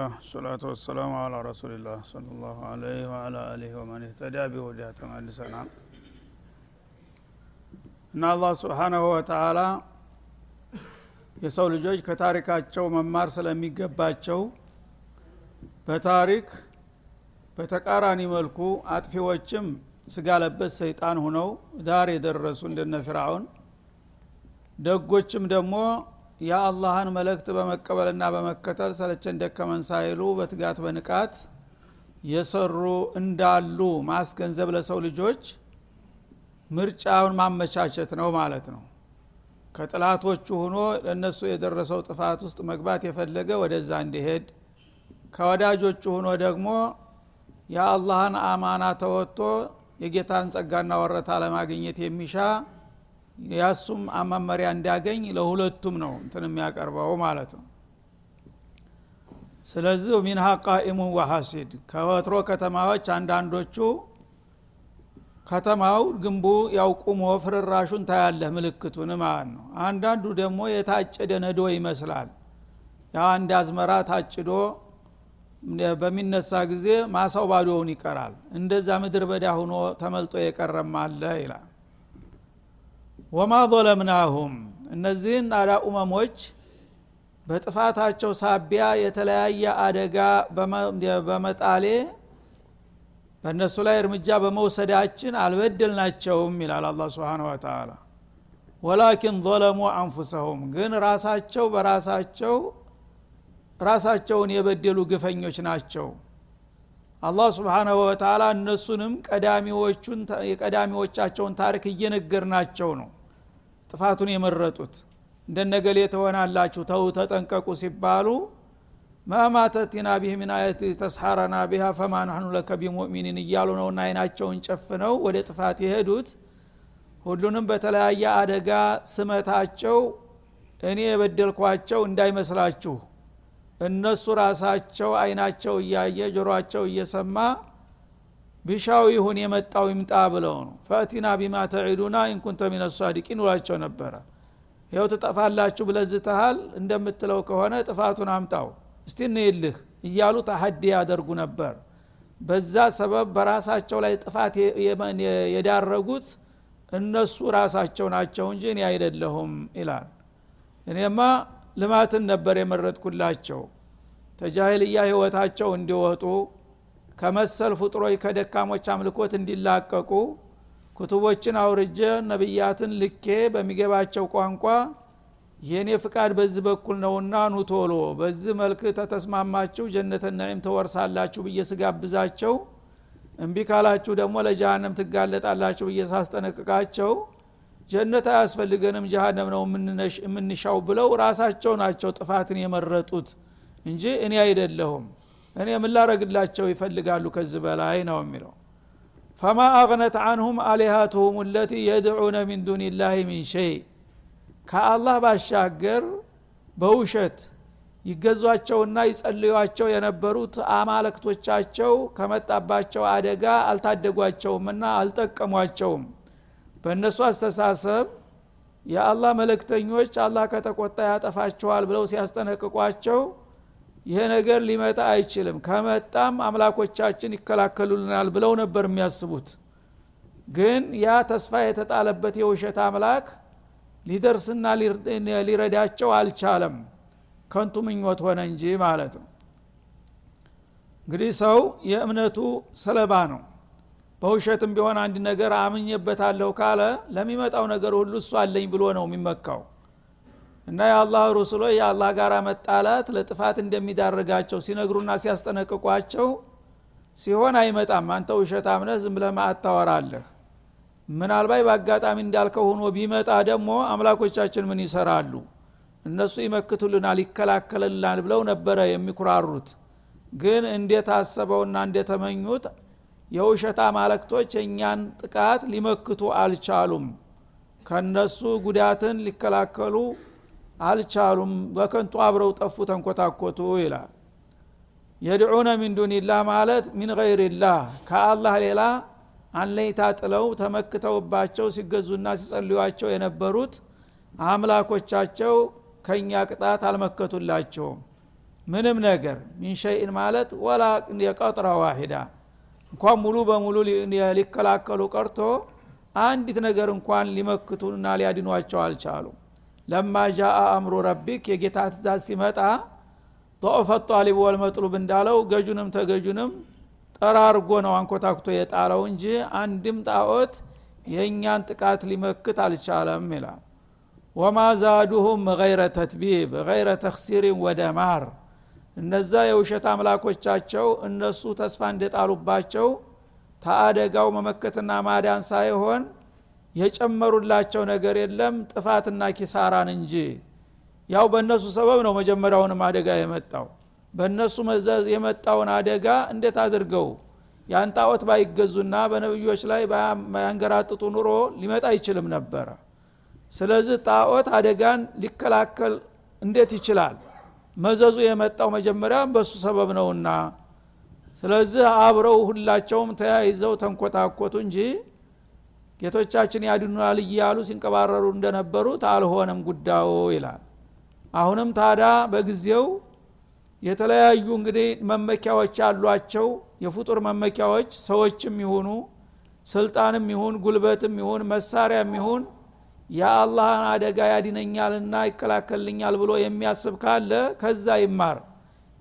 አልሐምዱሊላህ ሰላቱ ወሰላሙ አላ ረሱሊላህ ሰለላሁ አለይህ ወአላ አሊህ ወመን ተዳ ቢሁዳ ተመልሰናል እና አላህ ስብሓናሁ ወተአላ የሰው ልጆች ከታሪካቸው መማር ስለሚገባቸው በታሪክ በተቃራኒ መልኩ አጥፊዎችም ስጋ ሰይጣን ሁነው ዳር የደረሱ እንደነ ፊርአውን ደጎችም ደግሞ የአላህን መልእክት በመቀበልና በመከተል ሰለቸን ደከመን ሳይሉ በትጋት በንቃት የሰሩ እንዳሉ ማስገንዘብ ለሰው ልጆች ምርጫውን ማመቻቸት ነው ማለት ነው። ከጥላቶቹ ሆኖ ለእነሱ የደረሰው ጥፋት ውስጥ መግባት የፈለገ ወደዛ እንዲሄድ ከወዳጆቹ ሆኖ ደግሞ የአላህን አማና ተወጥቶ የጌታን ጸጋና ወረታ ለማግኘት የሚሻ ያሱም መመሪያ እንዲያገኝ ለሁለቱም ነው እንትን የሚያቀርበው ማለት ነው። ስለዚህ ሚንሃ ቃኢሙን ወሐሲድ ከወትሮ ከተማዎች አንዳንዶቹ ከተማው ግንቡ ያው ቁሞ ፍርራሹን ታያለህ ምልክቱን ማለት ነው። አንዳንዱ ደግሞ የታጨደ ነዶ ይመስላል። አንድ አዝመራ ታጭዶ በሚነሳ ጊዜ ማሳው ባዶውን ይቀራል። እንደዛ ምድር በዳ ሁኖ ተመልጦ የቀረም አለ ይላል ወማ ظለምናሁም እነዚህን አዳ ኡመሞች በጥፋታቸው ሳቢያ የተለያየ አደጋ በመጣሌ በእነሱ ላይ እርምጃ በመውሰዳችን አልበደልናቸውም ይላል አላ ስብን ወተላ ወላኪን ظለሙ አንፉሰሁም ግን ራሳቸው በራሳቸው ራሳቸውን የበደሉ ግፈኞች ናቸው። አላህ ስብሓናሁ ወተላ እነሱንም ቀዳሚዎቹን የቀዳሚዎቻቸውን ታሪክ እየነገርናቸው ነው ጥፋቱን የመረጡት። እንደነገሌ ተሆናላችሁ ተው ተጠንቀቁ ሲባሉ ማማተቲና ቢህ ምን አየት ተስሐረና ቢሃ ፈማ ናህኑ ለከ ቢሙእሚኒን እያሉ ነውና አይናቸውን ጨፍነው ወደ ጥፋት የሄዱት። ሁሉንም በተለያየ አደጋ ስመታቸው እኔ የበደልኳቸው እንዳይመስላችሁ። እነሱ ራሳቸው አይናቸው እያየ ጆሮአቸው እየሰማ ቢሻው ይሁን የመጣው ይምጣ ብለው ነው። ፈእቲና ቢማ ተዒዱና ኢንኩንተ ሚነ ሳዲቂን ውላቸው ነበረ። ይኸው ትጠፋላችሁ ብለዝተሃል እንደምትለው ከሆነ ጥፋቱን አምጣው እስቲ እንይልህ እያሉ ተሀዲ ያደርጉ ነበር። በዛ ሰበብ በራሳቸው ላይ ጥፋት የዳረጉት እነሱ ራሳቸው ናቸው እንጂ እኔ አይደለሁም ይላል። እኔማ ልማትን ነበር የመረጥኩላቸው። ተጃሂልያ ህይወታቸው እንዲወጡ ከመሰል ፍጥሮች ከደካሞች አምልኮት እንዲላቀቁ ኩቱቦችን አውርጀ ነቢያትን ልኬ በሚገባቸው ቋንቋ የእኔ ፍቃድ በዚህ በኩል ነውና ኑቶሎ በዚህ መልክ ተተስማማችሁ ጀነተ ነዒም ተወርሳላችሁ ብዬ ስጋብዛቸው እምቢ ካላችሁ ደግሞ ለጀሃነም ትጋለጣላችሁ ብዬ ሳስጠነቅቃቸው ጀነት አያስፈልገንም ጀሃነም ነው የምንሻው ብለው ራሳቸው ናቸው ጥፋትን የመረጡት እንጂ እኔ አይደለሁም እኔ የምላረግላቸው ይፈልጋሉ? ከዚህ በላይ ነው የሚለው። ፈማ አግነት አንሁም አሊሃቱሁም ለቲ የድዑነ ሚን ዱን ላህ ሚን ሸይ። ከአላህ ባሻገር በውሸት ይገዟቸውና ይጸልዩቸው የነበሩት አማለክቶቻቸው ከመጣባቸው አደጋ አልታደጓቸውምና አልጠቀሟቸውም። በእነሱ አስተሳሰብ የአላህ መለክተኞች አላህ ከተቆጣ ያጠፋቸዋል ብለው ሲያስጠነቅቋቸው ይሄ ነገር ሊመጣ አይችልም። ከመጣም አምላኮቻችን ይከላከሉልናል ብለው ነበር የሚያስቡት። ግን ያ ተስፋ የተጣለበት የውሸት አምላክ ሊደርስና ሊረዳቸው አልቻለም። ከንቱ ምኞት ሆነ እንጂ ማለት ነው። እንግዲህ ሰው የእምነቱ ሰለባ ነው። በውሸትም ቢሆን አንድ ነገር አምኜበታለሁ ካለ ለሚመጣው ነገር ሁሉ እሱ አለኝ ብሎ ነው የሚመካው እና የአላህ ሩሱሎች የአላህ ጋር መጣላት ለጥፋት እንደሚዳርጋቸው ሲነግሩና ሲያስጠነቅቋቸው ሲሆን አይመጣም። አንተ ውሸት አምነህ ዝም ብለህ ማአት ታወራለህ። ምናልባት በአጋጣሚ እንዳልከው ሆኖ ቢመጣ ደግሞ አምላኮቻችን ምን ይሰራሉ? እነሱ ይመክቱልናል ይከላከልልናል ብለው ነበረ የሚኩራሩት። ግን እንደታሰበውና እንደተመኙት የውሸት አማለክቶች የእኛን ጥቃት ሊመክቱ አልቻሉም። ከነሱ ጉዳትን ሊከላከሉ አልቻሉም። በከንቱ አብረው ጠፉ ተንኮታኮቱ ይላል። የድዑነ ሚን ዱንላህ ማለት ሚን ገይርላህ ከአላህ ሌላ አንለይታ ጥለው ተመክተውባቸው ሲገዙና ሲጸልዩቸው የነበሩት አምላኮቻቸው ከእኛ ቅጣት አልመከቱላቸውም። ምንም ነገር ሚን ሸይን ማለት ወላ የቀጥራ ዋሂዳ እንኳን ሙሉ በሙሉ ሊከላከሉ ቀርቶ አንዲት ነገር እንኳን ሊመክቱና ሊያድኗቸው አልቻሉም ለማ ጃአ አምሩ ረቢክ የጌታ ትእዛዝ ሲመጣ ጦፈ ጧሊብ ወልመጥሉብ እንዳለው ገጁንም ተገጁንም ጠራርጎ ነው አንኮታኩቶ የጣለው እንጂ አንድም ጣዖት የእኛን ጥቃት ሊመክት አልቻለም ይላል። ወማ ዛዱሁም ገይረ ተትቢብ ገይረ ተክሲሪን ወደማር እነዛ የውሸት አምላኮቻቸው እነሱ ተስፋ እንደጣሉባቸው ተአደጋው መመከትና ማዳን ሳይሆን የጨመሩላቸው ነገር የለም ጥፋትና ኪሳራን እንጂ። ያው በእነሱ ሰበብ ነው መጀመሪያውንም አደጋ የመጣው። በእነሱ መዘዝ የመጣውን አደጋ እንዴት አድርገው? ያን ጣዖት ባይገዙና በነቢዮች ላይ ባያንገራጥጡ ኑሮ ሊመጣ አይችልም ነበረ። ስለዚህ ጣዖት አደጋን ሊከላከል እንዴት ይችላል? መዘዙ የመጣው መጀመሪያ በሱ ሰበብ ነውና። ስለዚህ አብረው ሁላቸውም ተያይዘው ተንኮታኮቱ እንጂ ጌቶቻችን ያድኑናል እያሉ ሲንቀባረሩ እንደነበሩት አልሆነም ጉዳዩ ይላል። አሁንም ታዳ በጊዜው የተለያዩ እንግዲህ መመኪያዎች ያሏቸው የፍጡር መመኪያዎች ሰዎችም ይሁኑ ስልጣንም ይሁን ጉልበትም ይሁን መሳሪያም ይሁን የአላህን አደጋ ያድነኛልና ይከላከልኛል ብሎ የሚያስብ ካለ ከዛ ይማር።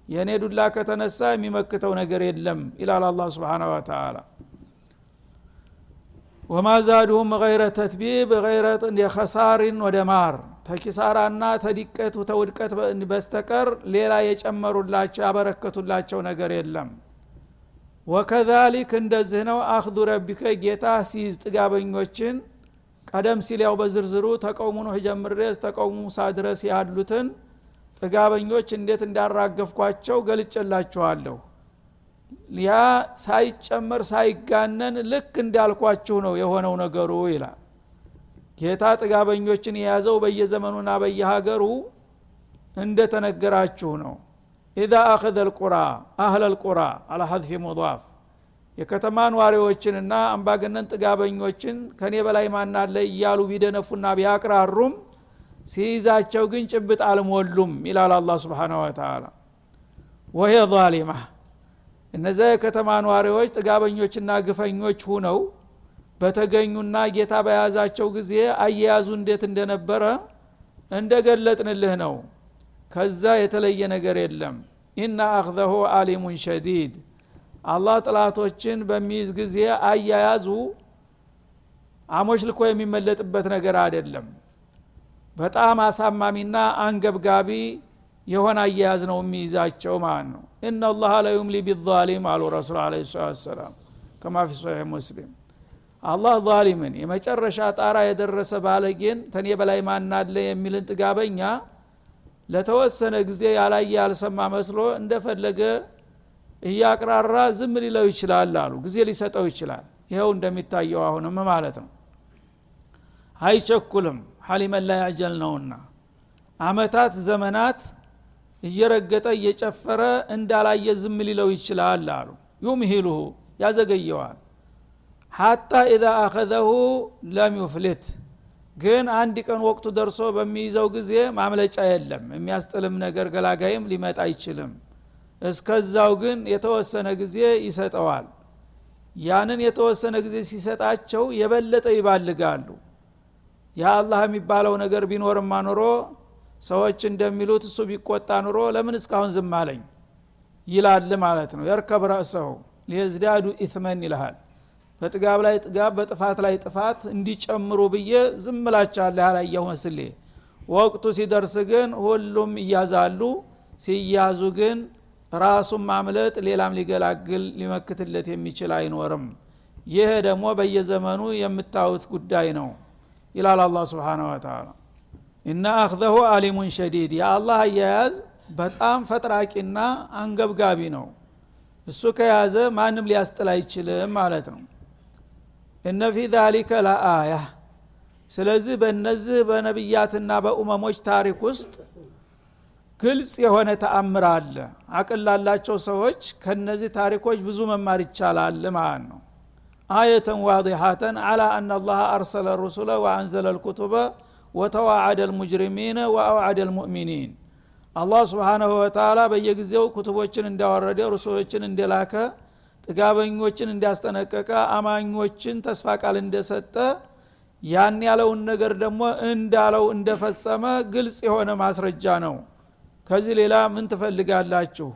የእኔ ዱላ ከተነሳ የሚመክተው ነገር የለም ይላል አላ ስብን ወተላ ወማ ዛድሁም ገይረ ተትቢብ ገይረ የኸሳሪን ወደ ማር። ተኪሳራና ተዲቀት ተውድቀት በስተቀር ሌላ የጨመሩላቸው ያበረከቱላቸው ነገር የለም። ወከዛሊክ እንደዚህ ነው። አክዱ ረቢከ ጌታ ሲይዝ ጥጋበኞችን ቀደም ሲል ያው በዝርዝሩ ተቀውሙ ኖህ ጀምሬ ተቀውሙ ሙሳ ያሉትን ጥጋበኞች እንዴት እንዳራገፍኳቸው ገልጨላችኋለሁ ያ ሳይጨመር ሳይጋነን ልክ እንዳልኳችሁ ነው የሆነው ነገሩ ይላል። ጌታ ጥጋበኞችን የያዘው በየዘመኑና በየሀገሩ እንደተነገራችሁ ነው። ኢዛ አኸዘ ልቁራ አህለ ልቁራ አላ ሀድፊ ሙضፍ የከተማ ነዋሪዎችንና አምባገነን ጥጋበኞችን ከኔ በላይ ማናለ እያሉ ቢደነፉና ቢያቅራሩም ሲይዛቸው ግን ጭብጥ አልሞሉም ይላል አላ ስብሓን ወተላ ወሄ ዛሊማ እነዚያ የከተማ ነዋሪዎች ጥጋበኞችና ግፈኞች ሁነው በተገኙና ጌታ በያዛቸው ጊዜ አያያዙ እንዴት እንደነበረ እንደገለጥንልህ ነው። ከዛ የተለየ ነገር የለም። ኢና አክዘሁ አሊሙን ሸዲድ። አላህ ጥላቶችን በሚይዝ ጊዜ አያያዙ አሞች ልኮ የሚመለጥበት ነገር አይደለም። በጣም አሳማሚና አንገብጋቢ የሆነ አያያዝ ነው የሚይዛቸው ማለት ነው። እና ላህ ለዩምሊ ቢዛሊም አሉ ረሱል አለ ሰላም ከማ ፊ ሶሒህ ሙስሊም። አላህ ዛሊምን የመጨረሻ ጣራ የደረሰ ባለጌን ተኔ በላይ ማናለ የሚልን ጥጋበኛ ለተወሰነ ጊዜ ያላየ ያልሰማ መስሎ እንደፈለገ እያቅራራ ዝም ሊለው ይችላል አሉ። ጊዜ ሊሰጠው ይችላል። ይኸው እንደሚታየው አሁንም ማለት ነው። አይቸኩልም። ሀሊመን ላይ ነውና። አመታት ዘመናት እየረገጠ እየጨፈረ እንዳላየ ዝም ሊለው ይችላል አሉ። ዩምሂሉሁ ያዘገየዋል። ሀታ ኢዛ አኸዘሁ ለም ዩፍልት ግን አንድ ቀን ወቅቱ ደርሶ በሚይዘው ጊዜ ማምለጫ የለም። የሚያስጥልም ነገር ገላጋይም ሊመጣ አይችልም። እስከዛው ግን የተወሰነ ጊዜ ይሰጠዋል። ያንን የተወሰነ ጊዜ ሲሰጣቸው የበለጠ ይባልጋሉ። የአላህ የሚባለው ነገር ቢኖርማ ኑሮ ሰዎች እንደሚሉት እሱ ቢቆጣ ኑሮ ለምን እስካሁን ዝም አለኝ? ይላል ማለት ነው። የርከብ ረእሰው ሊየዝዳዱ ኢትመን ይልሃል። በጥጋብ ላይ ጥጋብ በጥፋት ላይ ጥፋት እንዲጨምሩ ብዬ ዝም ላቻለህ ያላየሁ መስሌ። ወቅቱ ሲደርስ ግን ሁሉም እያዛሉ ሲያዙ ግን ራሱን ማምለጥ ሌላም ሊገላግል ሊመክትለት የሚችል አይኖርም። ይህ ደግሞ በየዘመኑ የምታዩት ጉዳይ ነው ይላል አላ ስብሓን ወተላ እና አክዘሁ አሊሙን ሸዲድ። የአላህ አያያዝ በጣም ፈጥራቂና አንገብጋቢ ነው። እሱ ከያዘ ማንም ሊያስጥል አይችልም ማለት ነው። እነ ፊ ዛሊከ ለአያ። ስለዚህ በእነዚህ በነቢያትና በኡመሞች ታሪክ ውስጥ ግልጽ የሆነ ተአምር አለ። አቅል ላላቸው ሰዎች ከነዚህ ታሪኮች ብዙ መማር ይቻላል ማለት ነው። አየተን ዋضሐተን አላ አና አርሰለ ሩሱለ ወአንዘለ ልኩቱበ ወተዋዓደ ልሙጅሪሚን ወአውዓደ ልሙእሚኒን። አላህ ስብሓናሁ ወተላ በየጊዜው ኩቱቦችን እንዳወረደ ሩሱሎችን እንደላከ ጥጋበኞችን እንዲያስጠነቀቀ አማኞችን ተስፋ ቃል እንደሰጠ ያን ያለውን ነገር ደግሞ እንዳለው እንደፈጸመ ግልጽ የሆነ ማስረጃ ነው። ከዚህ ሌላ ምን ትፈልጋላችሁ?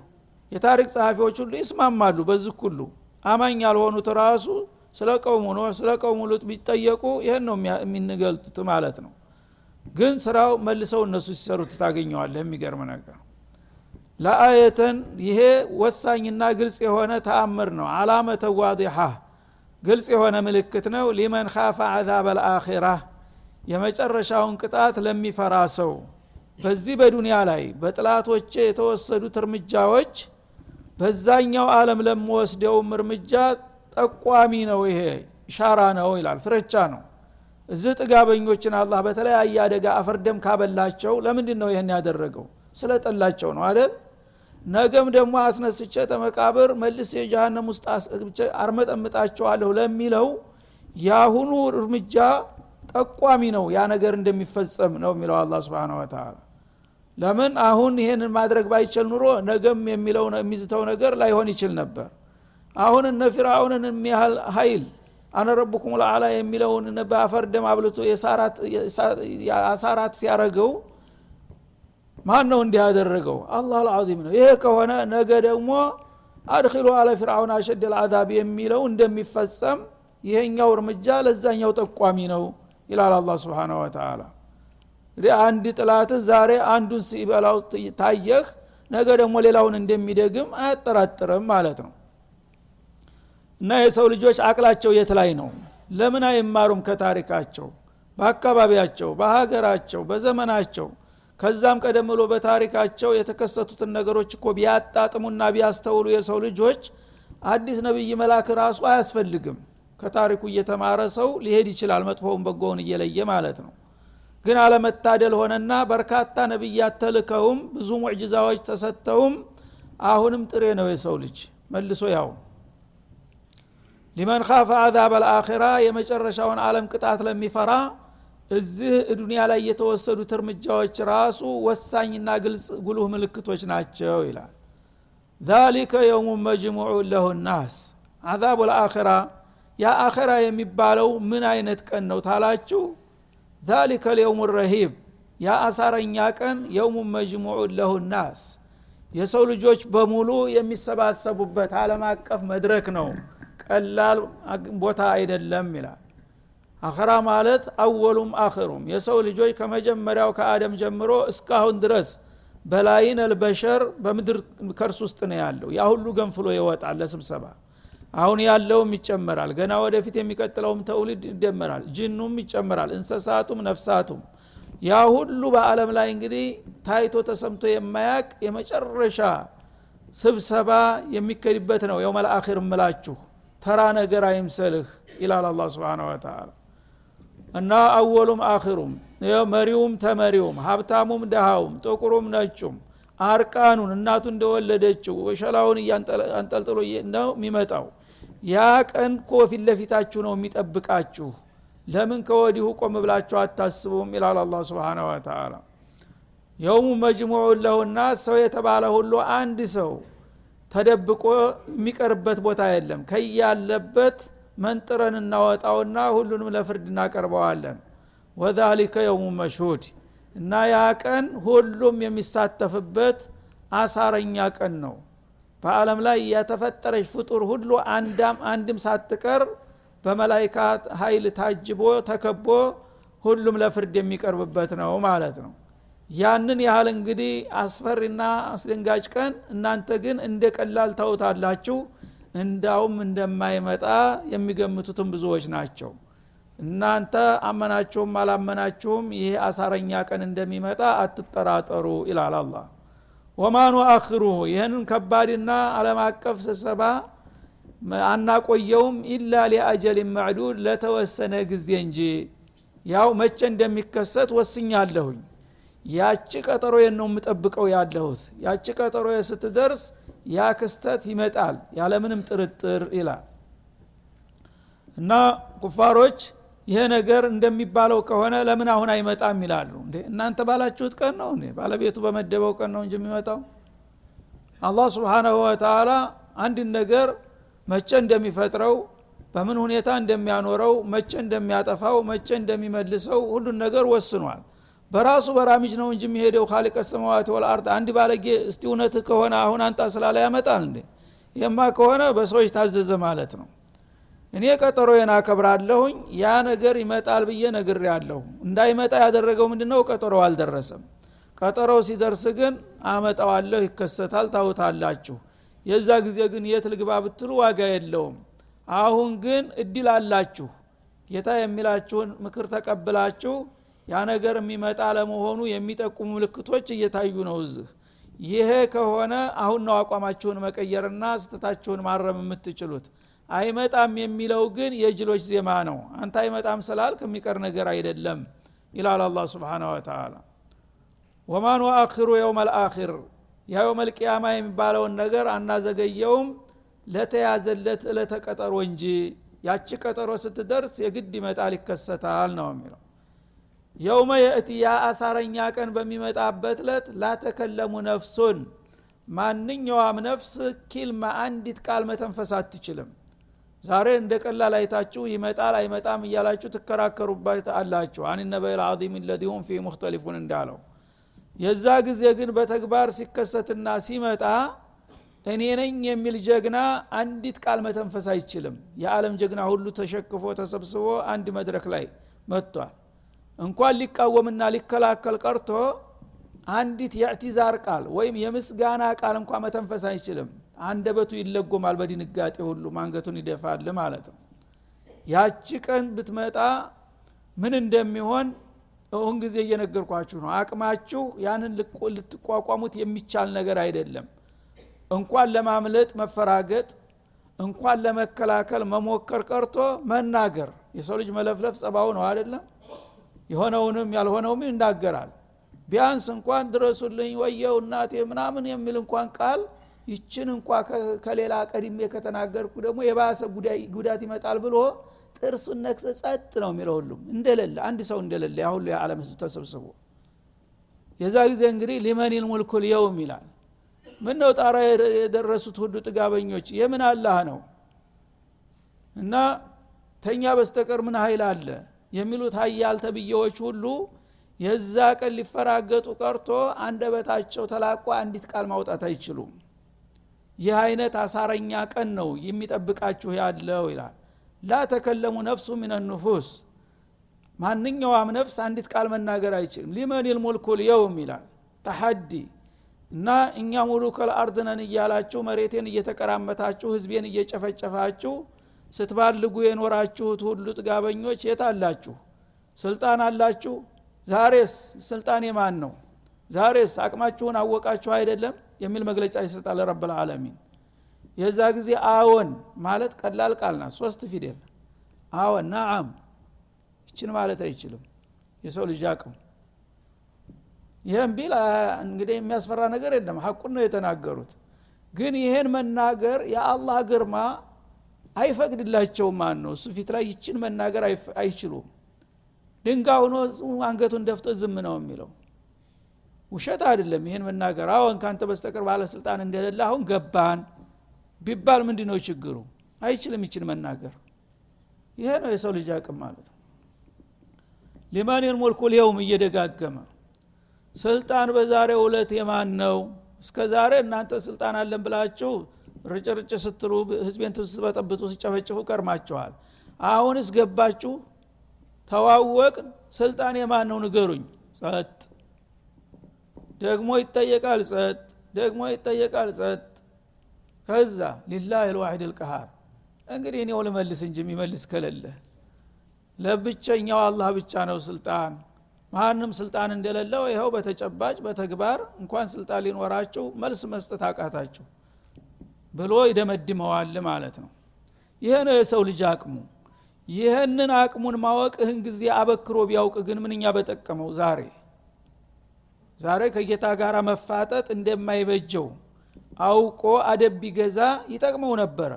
የታሪክ ጸሐፊዎች ሁሉ ይስማማሉ በዚህ ሁሉ። አማኝ ያልሆኑት ራሱ ስለ ቀውሙ ኖ ስለ ቀውሙ ሉጥ ቢጠየቁ ይህን ነው የሚንገልጡት ማለት ነው ግን ስራው መልሰው እነሱ ሲሰሩት ታገኘዋለህ የሚገርም ነገር። ለአየተን ይሄ ወሳኝና ግልጽ የሆነ ተአምር ነው። አላመተ ዋዲሓ ግልጽ የሆነ ምልክት ነው። ሊመን ካፈ አዛብ አልአኺራ የመጨረሻውን ቅጣት ለሚፈራ ሰው። በዚህ በዱንያ ላይ በጥላቶቼ የተወሰዱት እርምጃዎች በዛኛው ዓለም ለምወስደውም እርምጃ ጠቋሚ ነው። ይሄ ሻራ ነው ይላል ፍረቻ ነው እዚህ ጥጋበኞችን አላህ በተለያየ አደጋ አፈርደም ካበላቸው ለምንድን ነው ይህን ያደረገው? ስለ ጠላቸው ነው አደል ነገም ደግሞ አስነስቼ ተመቃብር መልስ የጀሃነም ውስጥ አርመጠምጣቸዋለሁ ለሚለው የአሁኑ እርምጃ ጠቋሚ ነው ያ ነገር እንደሚፈጸም ነው የሚለው አላ ስብን ወተላ ለምን አሁን ይሄንን ማድረግ ባይችል ኑሮ ነገም የሚለው የሚዝተው ነገር ላይሆን ይችል ነበር። አሁን እነ ፊርአውንን የሚያህል ሀይል አነ ለአላ የሚለውን በአፈር ደም አብልቶ የአሳራት ሲያረገው ማን ነው እንዲህ ያደረገው አላህ አልዓዚም ነው። ይሄ ከሆነ ነገ ደግሞ አድኪሉ አለ ፊርአውን አሸድ ልአዛብ የሚለው እንደሚፈጸም ይሄኛው እርምጃ ለዛኛው ጠቋሚ ነው ይላል አላ ስብን ወተላ አንድ ጥላት ዛሬ አንዱን ሲበላው ታየህ ነገ ደግሞ ሌላውን እንደሚደግም አያጠራጥርም ማለት ነው እና የሰው ልጆች አቅላቸው የት ላይ ነው? ለምን አይማሩም ከታሪካቸው? በአካባቢያቸው በሀገራቸው በዘመናቸው። ከዛም ቀደም ብሎ በታሪካቸው የተከሰቱትን ነገሮች እኮ ቢያጣጥሙና ቢያስተውሉ የሰው ልጆች አዲስ ነቢይ መላክ ራሱ አያስፈልግም። ከታሪኩ እየተማረ ሰው ሊሄድ ይችላል መጥፎውን በጎውን እየለየ ማለት ነው። ግን አለመታደል ሆነና በርካታ ነቢያት ተልከውም ብዙ ሙዕጅዛዎች ተሰጥተውም አሁንም ጥሬ ነው የሰው ልጅ። መልሶ ያው ሊመን ካፈ አዛብ አልአኺራ የመጨረሻውን ዓለም ቅጣት ለሚፈራ እዚህ ዱኒያ ላይ የተወሰዱት እርምጃዎች ራሱ ወሳኝና ግልጽ ጉሉህ ምልክቶች ናቸው ይላል። ዛሊከ የውሙ መጅሙዑ ለሁ ናስ። አዛቡ ልአኺራ ያ አኸራ የሚባለው ምን አይነት ቀን ነው ታላችሁ? ዛሊከ ልየውሙ ረሂብ ያ አሳረኛ ቀን የውሙ መጅሙዑ ለሁ ናስ። የሰው ልጆች በሙሉ የሚሰባሰቡበት አለም አቀፍ መድረክ ነው ቀላል ቦታ አይደለም ይላል። አኸራ ማለት አወሉም አኽሩም የሰው ልጆች ከመጀመሪያው ከአደም ጀምሮ እስካሁን ድረስ በላይን አልበሸር በምድር ከርስ ውስጥ ነው ያለው። ያ ሁሉ ገንፍሎ ይወጣል ለስብሰባ። አሁን ያለውም ይጨመራል። ገና ወደፊት የሚቀጥለውም ተውልድ ይደመራል። ጅኑም ይጨመራል። እንሰሳቱም ነፍሳቱም። ያ ሁሉ በአለም ላይ እንግዲህ ታይቶ ተሰምቶ የማያቅ የመጨረሻ ስብሰባ የሚከድበት ነው። የውመል አኺር ምላችሁ ተራ ነገር አይምሰልህ ይላል አላ ስብን ወተላ እና አወሉም አኽሩም መሪውም ተመሪውም ሀብታሙም ደሃውም ጥቁሩም ነጩም አርቃኑን እናቱ እንደወለደችው ሸላውን አንጠልጥሎ ነው የሚመጣው። ያ ቀን ኮ ፊት ለፊታችሁ ነው የሚጠብቃችሁ። ለምን ከወዲሁ ቆም ብላችሁ አታስቡም? ይላል አላ ስብን ወተላ የውሙ መጅሙዑ ለሁና ሰው የተባለ ሁሉ አንድ ሰው ተደብቆ የሚቀርበት ቦታ የለም። ከያለበት መንጥረን እናወጣውና ሁሉንም ለፍርድ እናቀርበዋለን። ወዛሊከ የውሙ መሽሁድ እና ያ ቀን ሁሉም የሚሳተፍበት አሳረኛ ቀን ነው። በአለም ላይ የተፈጠረች ፍጡር ሁሉ አንዳም አንድም ሳትቀር በመላይካ ኃይል ታጅቦ ተከቦ ሁሉም ለፍርድ የሚቀርብበት ነው ማለት ነው ያንን ያህል እንግዲህ አስፈሪና አስደንጋጭ ቀን እናንተ ግን እንደ ቀላል ታውታላችሁ እንዳውም እንደማይመጣ የሚገምቱትም ብዙዎች ናቸው። እናንተ አመናችሁም አላመናችሁም ይሄ አሳረኛ ቀን እንደሚመጣ አትጠራጠሩ ይላል አላ ወማኑ አክሩ ይህንን ከባድና አለም አቀፍ ስብሰባ አናቆየውም ኢላ ሊአጀል መዕዱድ ለተወሰነ ጊዜ እንጂ። ያው መቼ እንደሚከሰት ወስኛለሁኝ ያቺ ቀጠሮ ነው የምጠብቀው ያለሁት? ያቺ ቀጠሮ ስትደርስ ያ ክስተት ይመጣል ያለምንም ጥርጥር ይላል። እና ኩፋሮች ይሄ ነገር እንደሚባለው ከሆነ ለምን አሁን አይመጣም ይላሉ? እንዴ እናንተ ባላችሁት ቀን ነው እንዴ? ባለቤቱ በመደበው ቀን ነው እንጂ የሚመጣው? አላህ ስብሓናሁ ወተላ አንድን ነገር መቼ እንደሚፈጥረው በምን ሁኔታ እንደሚያኖረው መቼ እንደሚያጠፋው መቼ እንደሚመልሰው ሁሉን ነገር ወስኗል በራሱ በራሚጅ ነው እንጂ የሚሄደው ካሊቀ ሰማዋት ወልአርድ። አንድ ባለጌ እስቲ እውነትህ ከሆነ አሁን አንጣ ስላለ ያመጣል እንዴ? ይህማ ከሆነ በሰዎች ታዘዘ ማለት ነው። እኔ ቀጠሮዬን አከብራለሁኝ ያ ነገር ይመጣል ብዬ ነግር ያለሁ እንዳይመጣ ያደረገው ምንድ ነው ቀጠሮ አልደረሰም። ቀጠሮው ሲደርስ ግን አመጣዋለሁ ይከሰታል ታውታላችሁ። የዛ ጊዜ ግን የት ልግባ ብትሉ ዋጋ የለውም። አሁን ግን እድል አላችሁ። ጌታ የሚላችሁን ምክር ተቀብላችሁ ያ ነገር የሚመጣ ለመሆኑ የሚጠቁሙ ምልክቶች እየታዩ ነው እዚህ። ይሄ ከሆነ አሁን ነው አቋማችሁን መቀየርና ስተታችሁን ማረም የምትችሉት። አይመጣም የሚለው ግን የጅሎች ዜማ ነው። አንተ አይመጣም ስላል ከሚቀር ነገር አይደለም ይላል አላ ስብን ወተላ ወማን ወአኪሩ የውም አልአኪር የውም አልቅያማ የሚባለውን ነገር አናዘገየውም ለተያዘለት እለተ ቀጠሮ እንጂ። ያቺ ቀጠሮ ስትደርስ የግድ ይመጣል ይከሰታል ነው የሚለው የውመ የእቲ ያ አሳረኛ ቀን በሚመጣበት ለት ላተከለሙ ነፍሱን። ማንኛውም ነፍስ ኪልማ አንዲት ቃል መተንፈስ አትችልም። ዛሬ እንደ ቀላል አይታችሁ ይመጣል አይመጣም እያላችሁ ትከራከሩበት አላችሁ። አን ነበል አዚም ለዚሁም ፊ ሙክተሊፉን እንዳለው። የዛ ጊዜ ግን በተግባር ሲከሰትና ሲመጣ እኔ ነኝ የሚል ጀግና አንዲት ቃል መተንፈስ አይችልም። የዓለም ጀግና ሁሉ ተሸክፎ ተሰብስቦ አንድ መድረክ ላይ መጥቷል እንኳን ሊቃወምና ሊከላከል ቀርቶ አንዲት የእዕቲዛር ቃል ወይም የምስጋና ቃል እንኳ መተንፈስ አይችልም። አንደበቱ ይለጎማል በድንጋጤ ሁሉ ማንገቱን ይደፋል ማለት ነው። ያቺ ቀን ብትመጣ ምን እንደሚሆን አሁን ጊዜ እየነገርኳችሁ ነው። አቅማችሁ ያንን ልትቋቋሙት የሚቻል ነገር አይደለም። እንኳን ለማምለጥ መፈራገጥ እንኳን ለመከላከል መሞከር ቀርቶ መናገር። የሰው ልጅ መለፍለፍ ጸባው ነው አይደለም የሆነውንም ያልሆነውም ይናገራል። ቢያንስ እንኳን ድረሱልኝ ወየው እናቴ ምናምን የሚል እንኳን ቃል ይችን እንኳ ከሌላ ቀድሜ ከተናገርኩ ደግሞ የባሰ ጉዳት ይመጣል ብሎ ጥርሱን ነክሰ ጸጥ ነው የሚለው ሁሉም እንደሌለ አንድ ሰው እንደሌለ ያ ሁሉ የዓለም ህዝብ ተሰብስቦ። የዛ ጊዜ እንግዲህ ሊመኒል ሙልኩል የውም ይላል። ምን ነው ጣራ የደረሱት ሁሉ ጥጋበኞች የምን አላህ ነው? እና ተኛ በስተቀር ምን ኃይል አለ የሚሉት ሀያል ተብዬዎች ሁሉ የዛ ቀን ሊፈራገጡ ቀርቶ አንደበታቸው ተላቋ አንዲት ቃል ማውጣት አይችሉም። ይህ አይነት አሳረኛ ቀን ነው የሚጠብቃችሁ ያለው ይላል። ላ ተከለሙ ነፍሱ ምን ኑፉስ። ማንኛውም ነፍስ አንዲት ቃል መናገር አይችልም። ሊመን ልሙልኩል የውም ይላል። ተሐዲ እና እኛ ሙሉ ከልአርድ ነን እያላችሁ መሬቴን እየተቀራመታችሁ ህዝቤን እየጨፈጨፋችሁ ስትባልጉ የኖራችሁት ሁሉ ጥጋበኞች የት አላችሁ? ስልጣን አላችሁ? ዛሬስ ስልጣን የማን ነው? ዛሬስ አቅማችሁን አወቃችሁ አይደለም? የሚል መግለጫ ይሰጣል ረብ ልዓለሚን የዛ ጊዜ አዎን ማለት ቀላል ቃል ናት ሶስት ፊደል። አዎን ናአም ይችን ማለት አይችልም። የሰው ልጅ አቅም። ይህም ቢል እንግዲህ የሚያስፈራ ነገር የለም። ሀቁን ነው የተናገሩት። ግን ይሄን መናገር የአላህ ግርማ አይፈቅድላቸውም ማን ነው? እሱ ፊት ላይ ይችን መናገር አይችሉም። ድንጋ ሁኖ አንገቱን ደፍቶ ዝም ነው የሚለው። ውሸት አይደለም ይህን መናገር። አሁን ካንተ በስተቀር ባለስልጣን እንደሌለ አሁን ገባን ቢባል ምንድ ነው ችግሩ? አይችልም ይችን መናገር። ይሄ ነው የሰው ልጅ አቅም ማለት ነው። ሊማን ልሙልኩ ሊየውም እየደጋገመ ስልጣን በዛሬ እውለት የማን ነው? እስከ ዛሬ እናንተ ስልጣን አለን ብላችሁ ርጭርጭ ስትሉ ህዝቤን ስትበጠብጡ ሲጨፈጭፉ ቀርማችኋል። አሁንስ ገባችሁ? ተዋወቅ ስልጣን የማን ነው? ንገሩኝ። ጸጥ። ደግሞ ይጠየቃል። ጸጥ። ደግሞ ይጠየቃል። ጸጥ። ከዛ ሊላህ ልዋሒድ ልቀሃር። እንግዲህ እኔው ልመልስ እንጂ የሚመልስ ከሌለ። ለብቸኛው አላህ ብቻ ነው ስልጣን። ማንም ስልጣን እንደሌለው ይኸው በተጨባጭ በተግባር እንኳን ስልጣን ሊኖራችሁ መልስ መስጠት አቃታችሁ ብሎ ይደመድመዋል ማለት ነው። ይሄ ነው የሰው ልጅ አቅሙ። ይህንን አቅሙን ማወቅህን ጊዜ አበክሮ ቢያውቅ ግን ምንኛ በጠቀመው? ዛሬ ዛሬ ከጌታ ጋር መፋጠጥ እንደማይበጀው አውቆ አደብ ቢገዛ ይጠቅመው ነበረ።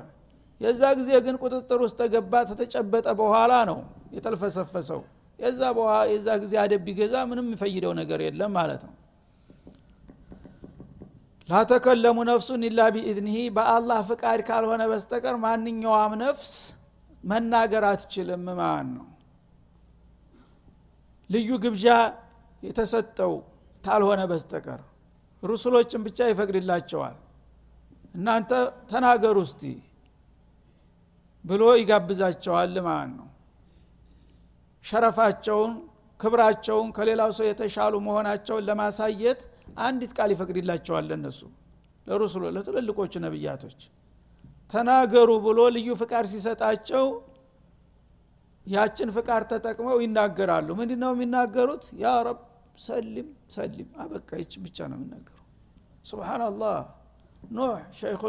የዛ ጊዜ ግን ቁጥጥር ውስጥ ተገባ ተተጨበጠ በኋላ ነው የተልፈሰፈሰው። የዛ ጊዜ አደብ ቢገዛ ምንም የሚፈይደው ነገር የለም ማለት ነው ላተከለሙ ነፍሱን ኢላ ቢኢዝኒሂ በአላህ ፍቃድ ካልሆነ በስተቀር ማንኛውም ነፍስ መናገር አትችልም ማለት ነው። ልዩ ግብዣ የተሰጠው ታልሆነ በስተቀር ሩሱሎችን ብቻ ይፈቅድላቸዋል። እናንተ ተናገሩ እስቲ ብሎ ይጋብዛቸዋል ማለት ነው። ሸረፋቸውን ክብራቸውን ከሌላው ሰው የተሻሉ መሆናቸውን ለማሳየት አንዲት ቃል ይፈቅድላቸዋል ለነሱ ለሩሱሎ ለትልልቆቹ ነብያቶች። ተናገሩ ብሎ ልዩ ፍቃድ ሲሰጣቸው ያችን ፍቃድ ተጠቅመው ይናገራሉ። ምንድ ነው የሚናገሩት? ያ ረብ ሰሊም ሰሊም አበቃ። ይችን ብቻ ነው የሚናገሩ። ስብናላህ ኑሕ ሸይኹ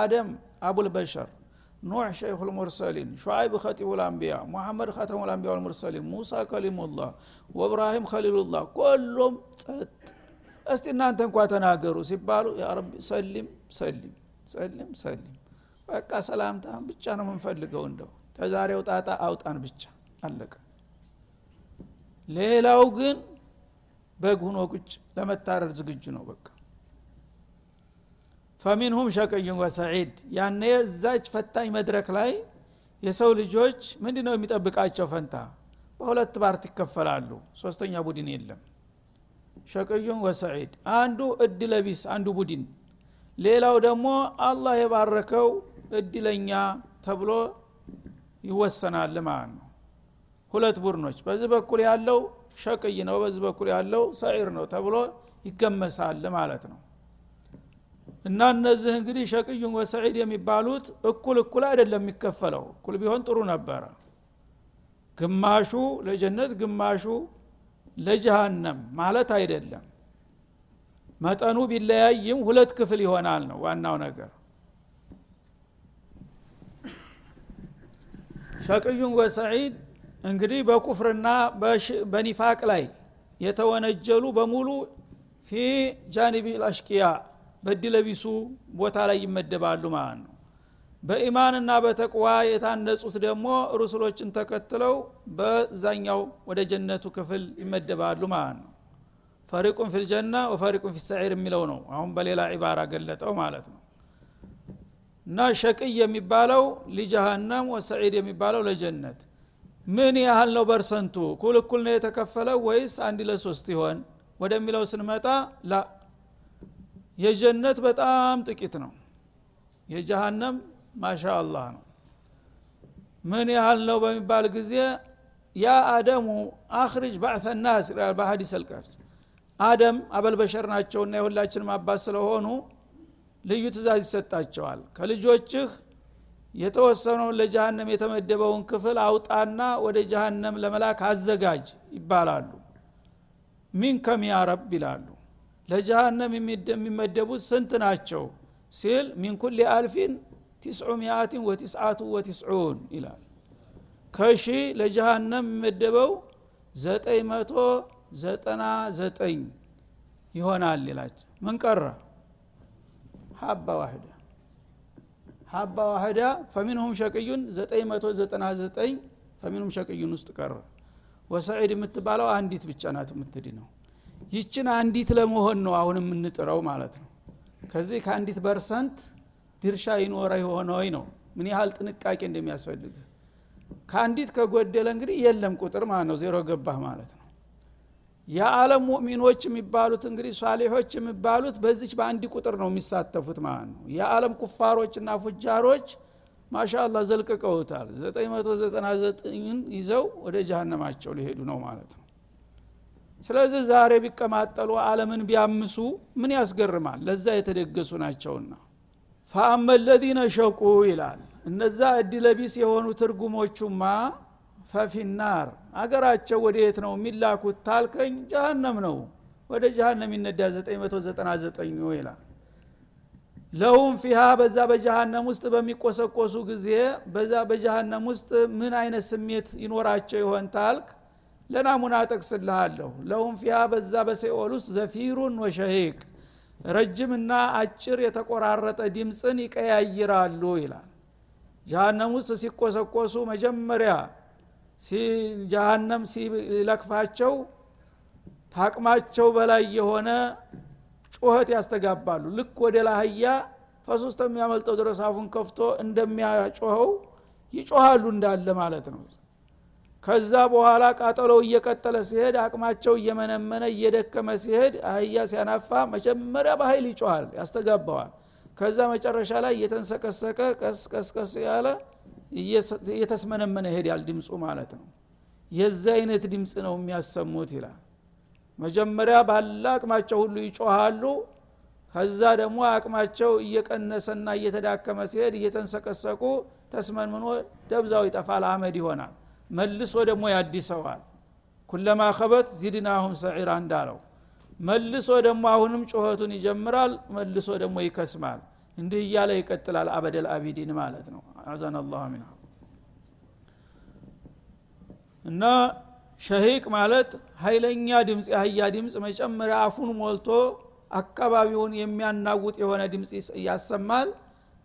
አደም አቡልበሸር ኑሕ ሸይኹ ልሙርሰሊን ሸዓይብ ኸጢቡ ልአንቢያ ሙሐመድ ኸተሙ ልአንቢያ ወልሙርሰሊን ሙሳ ከሊሙላህ ወእብራሂም ከሊሉላህ ኮሎም ጸጥ እስቲ እናንተ እንኳ ተናገሩ ሲባሉ ያ ረቢ ሰሊም ሰሊም ሰሊም ሰሊም። በቃ ሰላምታን ብቻ ነው የምንፈልገው እንደው። ተዛሬው ጣጣ አውጣን ብቻ አለቀ። ሌላው ግን በግ ሁኖ ቁጭ ለመታረድ ዝግጁ ነው በቃ። فمنهم شقي وسعيد። ያነ እዛች ፈታኝ መድረክ ላይ የሰው ልጆች ምንድ ነው የሚጠብቃቸው ፈንታ? በሁለት part ይከፈላሉ። ሶስተኛ ቡድን የለም شقي وسعيد አንዱ እድለ ቢስ አንዱ ቡድን። ሌላው ደግሞ አላህ የባረከው እድለኛ ተብሎ ይወሰናል ማለት ነው። ሁለት ቡድኖች በዚህ በኩል ያለው ሸቅይ ነው በዚህ በኩል ያለው ሰዒር ነው ተብሎ ይገመሳል ማለት ነው። እና እነዚህ እንግዲህ ሸቅዩን ወሰዒድ የሚባሉት እኩል እኩል አይደለም የሚከፈለው። እኩል ቢሆን ጥሩ ነበረ። ግማሹ ለጀነት ግማሹ ለጀሃነም ማለት አይደለም። መጠኑ ቢለያይም ሁለት ክፍል ይሆናል ነው ዋናው ነገር። ሸቅዩን ወሰዒድ እንግዲህ በኩፍርና በኒፋቅ ላይ የተወነጀሉ በሙሉ ፊ ጃኒቢ አሽቅያ በድለቢሱ ቦታ ላይ ይመደባሉ ማለት ነው በኢማንና በተቅዋ የታነጹት ደግሞ ሩስሎችን ተከትለው በዛኛው ወደ ጀነቱ ክፍል ይመደባሉ ማለት ነው። ፈሪቁን ፊልጀና ወፈሪቁን ፊሰዒር የሚለው ነው አሁን በሌላ ዒባራ ገለጠው ማለት ነው። እና ሸቅይ የሚባለው ሊጀሃነም ወሰዒድ የሚባለው ለጀነት ምን ያህል ነው በርሰንቱ እኩል ነው የተከፈለው ወይስ አንድ ለሶስት ይሆን? ወደሚለው ስንመጣ ላ የጀነት በጣም ጥቂት ነው። የጀሃነም ማሻ ነው። ምን ያህል ነው በሚባል ጊዜ ያ አደሙ አክርጅ ባዕተ ናስ ይላል በሀዲስ አልቀርስ። አደም አበልበሸር ናቸውና የሁላችንም አባት ስለሆኑ ልዩ ትእዛዝ ይሰጣቸዋል። ከልጆችህ የተወሰነውን ለጀሃነም የተመደበውን ክፍል አውጣና ወደ ጀሃነም ለመላክ አዘጋጅ ይባላሉ። ሚን ከም ያረብ ይላሉ። ለጀሃነም የሚመደቡት ስንት ናቸው ሲል ሚን አልፊን ቲስዑ ሚአትን ወቲስዓቱ ወቲስዑን ይላል። ከሺ ለጀሃነም የሚመደበው ዘጠኝ መቶ ዘጠና ዘጠኝ ይሆናል ይላቸው። ምን ቀረ? ሀባ ዋህዳ። ሀባ ዋህዳ ፈሚንሁም ሸቅዩን 999 ፈሚንሁም ሸቅዩን ውስጥ ቀረ። ወሰዒድ የምትባለው አንዲት ብቻ ናት የምትድ ነው ይችን አንዲት ለመሆን ነው አሁን የምንጥረው ማለት ነው። ከዚህ ከአንዲት percent ድርሻ ይኖረ የሆነ ወይ ነው? ምን ያህል ጥንቃቄ እንደሚያስፈልግ። ከአንዲት ከጎደለ እንግዲህ የለም ቁጥር ማለት ነው። ዜሮ ገባህ ማለት ነው። የዓለም ሙእሚኖች የሚባሉት እንግዲህ ሷሊሖች የሚባሉት በዚች በአንድ ቁጥር ነው የሚሳተፉት ማለት ነው። የዓለም ኩፋሮችና ፉጃሮች ما شاء الله ዘልቅቀውታል። 999ን ይዘው ወደ ጀሃነማቸው ሊሄዱ ነው ማለት ነው። ስለዚህ ዛሬ ቢቀማጠሉ አለምን ቢያምሱ ምን ያስገርማል? ለዛ የተደገሱ ናቸውና ፈአመ ሸቁ ይላል። እነዛ እድለቢስ የሆኑ ትርጉሞቹማ ፈፊናር አገራቸው ወደ የት ነው የሚላኩት ታልከኝ? ጀሃነም ነው። ወደ ጀሃነም ይነዳ 999 ነው ይላል። ለሁም ፊሃ በዛ በጀሃነም ውስጥ በሚቆሰቆሱ ጊዜ በዛ በጀሃነም ውስጥ ምን አይነት ስሜት ይኖራቸው ይሆን ታልክ? ለናሙና ጠቅስልሃለሁ ለሁም ፊሃ በዛ በሴኦል ውስጥ ዘፊሩን ወሸሂቅ ረጅምና አጭር የተቆራረጠ ድምፅን ይቀያይራሉ ይላል። ጀሃነም ውስጥ ሲቆሰቆሱ መጀመሪያ ጀሃነም ሲለክፋቸው ታቅማቸው በላይ የሆነ ጩኸት ያስተጋባሉ። ልክ ወደ ላህያ ፈሶስት የሚያመልጠው ድረስ አፉን ከፍቶ እንደሚያጮኸው ይጮሃሉ እንዳለ ማለት ነው ከዛ በኋላ ቃጠሎው እየቀጠለ ሲሄድ አቅማቸው እየመነመነ እየደከመ ሲሄድ አህያ ሲያናፋ መጀመሪያ በኃይል ይጮሃል ያስተጋባዋል። ከዛ መጨረሻ ላይ እየተንሰቀሰቀ ቀስ ቀስ ቀስ ያለ እየተስመነመነ ይሄዳል ድምፁ ማለት ነው። የዚ አይነት ድምፅ ነው የሚያሰሙት ይላል። መጀመሪያ ባለ አቅማቸው ሁሉ ይጮሃሉ። ከዛ ደግሞ አቅማቸው እየቀነሰና እየተዳከመ ሲሄድ እየተንሰቀሰቁ ተስመንምኖ ደብዛው ይጠፋል አመድ ይሆናል መልሶ ደግሞ ያዲሰዋል። ኩለማ ከበት ዚድናሁም ሰዒራ እንዳለው መልሶ ደግሞ አሁንም ጩኸቱን ይጀምራል መልሶ ደግሞ ይከስማል። እንዲህ እያለ ይቀጥላል አበደል አቢዲን ማለት ነው። አዘን አላሁ ሚንሁ እና ሸሂቅ ማለት ኃይለኛ ድምፅ የአህያ ድምፅ መጨመሪያ አፉን ሞልቶ አካባቢውን የሚያናውጥ የሆነ ድምፅ ያሰማል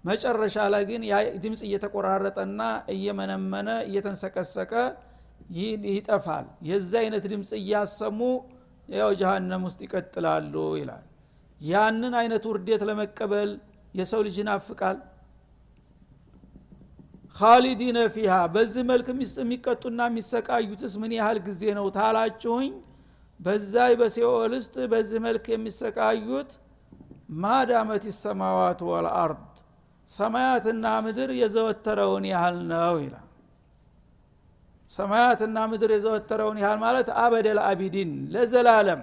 መጨረሻ ላይ ግን ድምፅ እየተቆራረጠና እየመነመነ እየተንሰቀሰቀ ይጠፋል። የዚ አይነት ድምፅ እያሰሙ ያው ጀሃነም ውስጥ ይቀጥላሉ ይላል። ያንን አይነት ውርዴት ለመቀበል የሰው ልጅ ይናፍቃል። ካሊዲነ ፊሃ በዚህ መልክ የሚቀጡና የሚሰቃዩትስ ምን ያህል ጊዜ ነው ታላችሁኝ? በዛ በሲኦል ውስጥ በዚህ መልክ የሚሰቃዩት ማዳመት ሰማዋት ወልአርድ ሰማያትና ምድር የዘወተረውን ያህል ነው ይላል። ሰማያትና ምድር የዘወተረውን ያህል ማለት አበደል አቢዲን ለዘላለም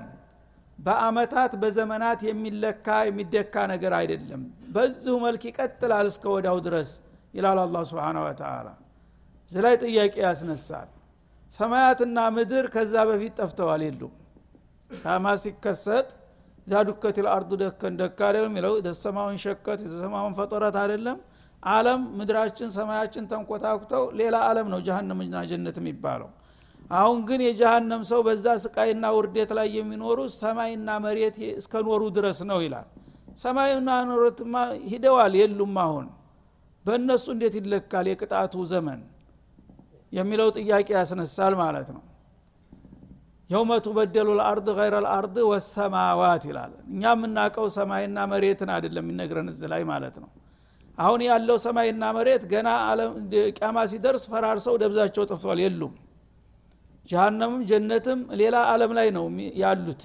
በአመታት በዘመናት የሚለካ የሚደካ ነገር አይደለም። በዚሁ መልክ ይቀጥላል እስከ ወዳው ድረስ ይላል አላ ስብን ወተላ እዚ ላይ ጥያቄ ያስነሳል። ሰማያትና ምድር ከዛ በፊት ጠፍተዋል የሉም። ታማ ሲከሰት ዛ ዱከት ልአርዱ ደከን ደካ አይደለም የሚለው ደሰማውን ሸከት የተሰማውን ፈጦረት አይደለም። አለም ምድራችን ሰማያችን ተንኮታኩተው ሌላ አለም ነው ጀሃነምና ጀነት የሚባለው። አሁን ግን የጀሃነም ሰው በዛ ስቃይና ውርዴት ላይ የሚኖሩ ሰማይና መሬት እስከኖሩ ድረስ ነው ይላል። ሰማይና ኖረትማ ሂደዋል የሉም አሁን። በእነሱ እንዴት ይለካል የቅጣቱ ዘመን? የሚለው ጥያቄ ያስነሳል ማለት ነው የውመ ቱበደሉ ልአርድ ገይረ ልአርድ ወሰማዋት ይላል። እኛ የምናውቀው ሰማይና መሬትን አይደለም የሚነግረን እዚ ላይ ማለት ነው። አሁን ያለው ሰማይና መሬት ገና ቂያማ ሲደርስ ፈራርሰው ደብዛቸው ጠፍቷል። የሉም። ጀሃነምም ጀነትም ሌላ አለም ላይ ነው ያሉት።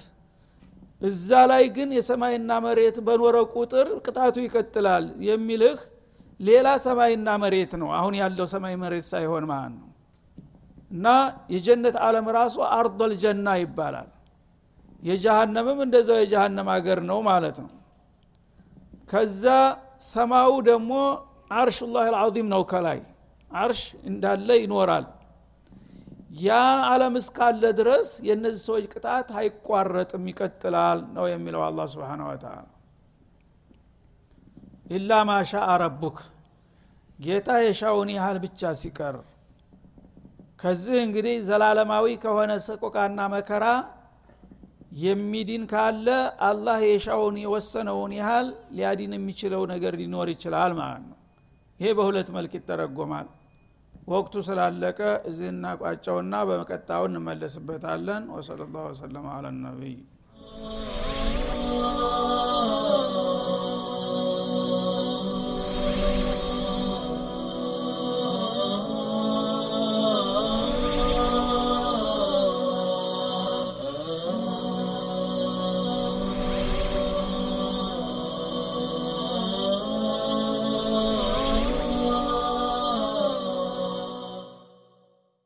እዛ ላይ ግን የሰማይና መሬት በኖረ ቁጥር ቅጣቱ ይቀጥላል የሚልህ ሌላ ሰማይና መሬት ነው። አሁን ያለው ሰማይ መሬት ሳይሆን ማለት ነው እና የጀነት አለም ራሱ አርዶል ጀና ይባላል። የጀሃነምም እንደዛው የጀሃነም ሀገር ነው ማለት ነው። ከዛ ሰማዩ ደግሞ አርሽላህ አልዓዚም ነው ከላይ። አርሽ እንዳለ ይኖራል። ያ አለም እስካለ ድረስ የእነዚህ ሰዎች ቅጣት አይቋረጥም ይቀጥላል ነው የሚለው አላ ስብን ወተላ ኢላ ማሻ ረቡክ። ጌታ የሻውን ያህል ብቻ ሲቀር ከዚህ እንግዲህ ዘላለማዊ ከሆነ ሰቆቃና መከራ የሚድን ካለ አላህ የሻውን የወሰነውን ያህል ሊያዲን የሚችለው ነገር ሊኖር ይችላል ማለት ነው። ይሄ በሁለት መልክ ይተረጎማል። ወቅቱ ስላለቀ እዚህ እናቋጨውና በመቀጣው እንመለስበታለን። ወሰለ ላሁ ወሰለም አለ ነቢይ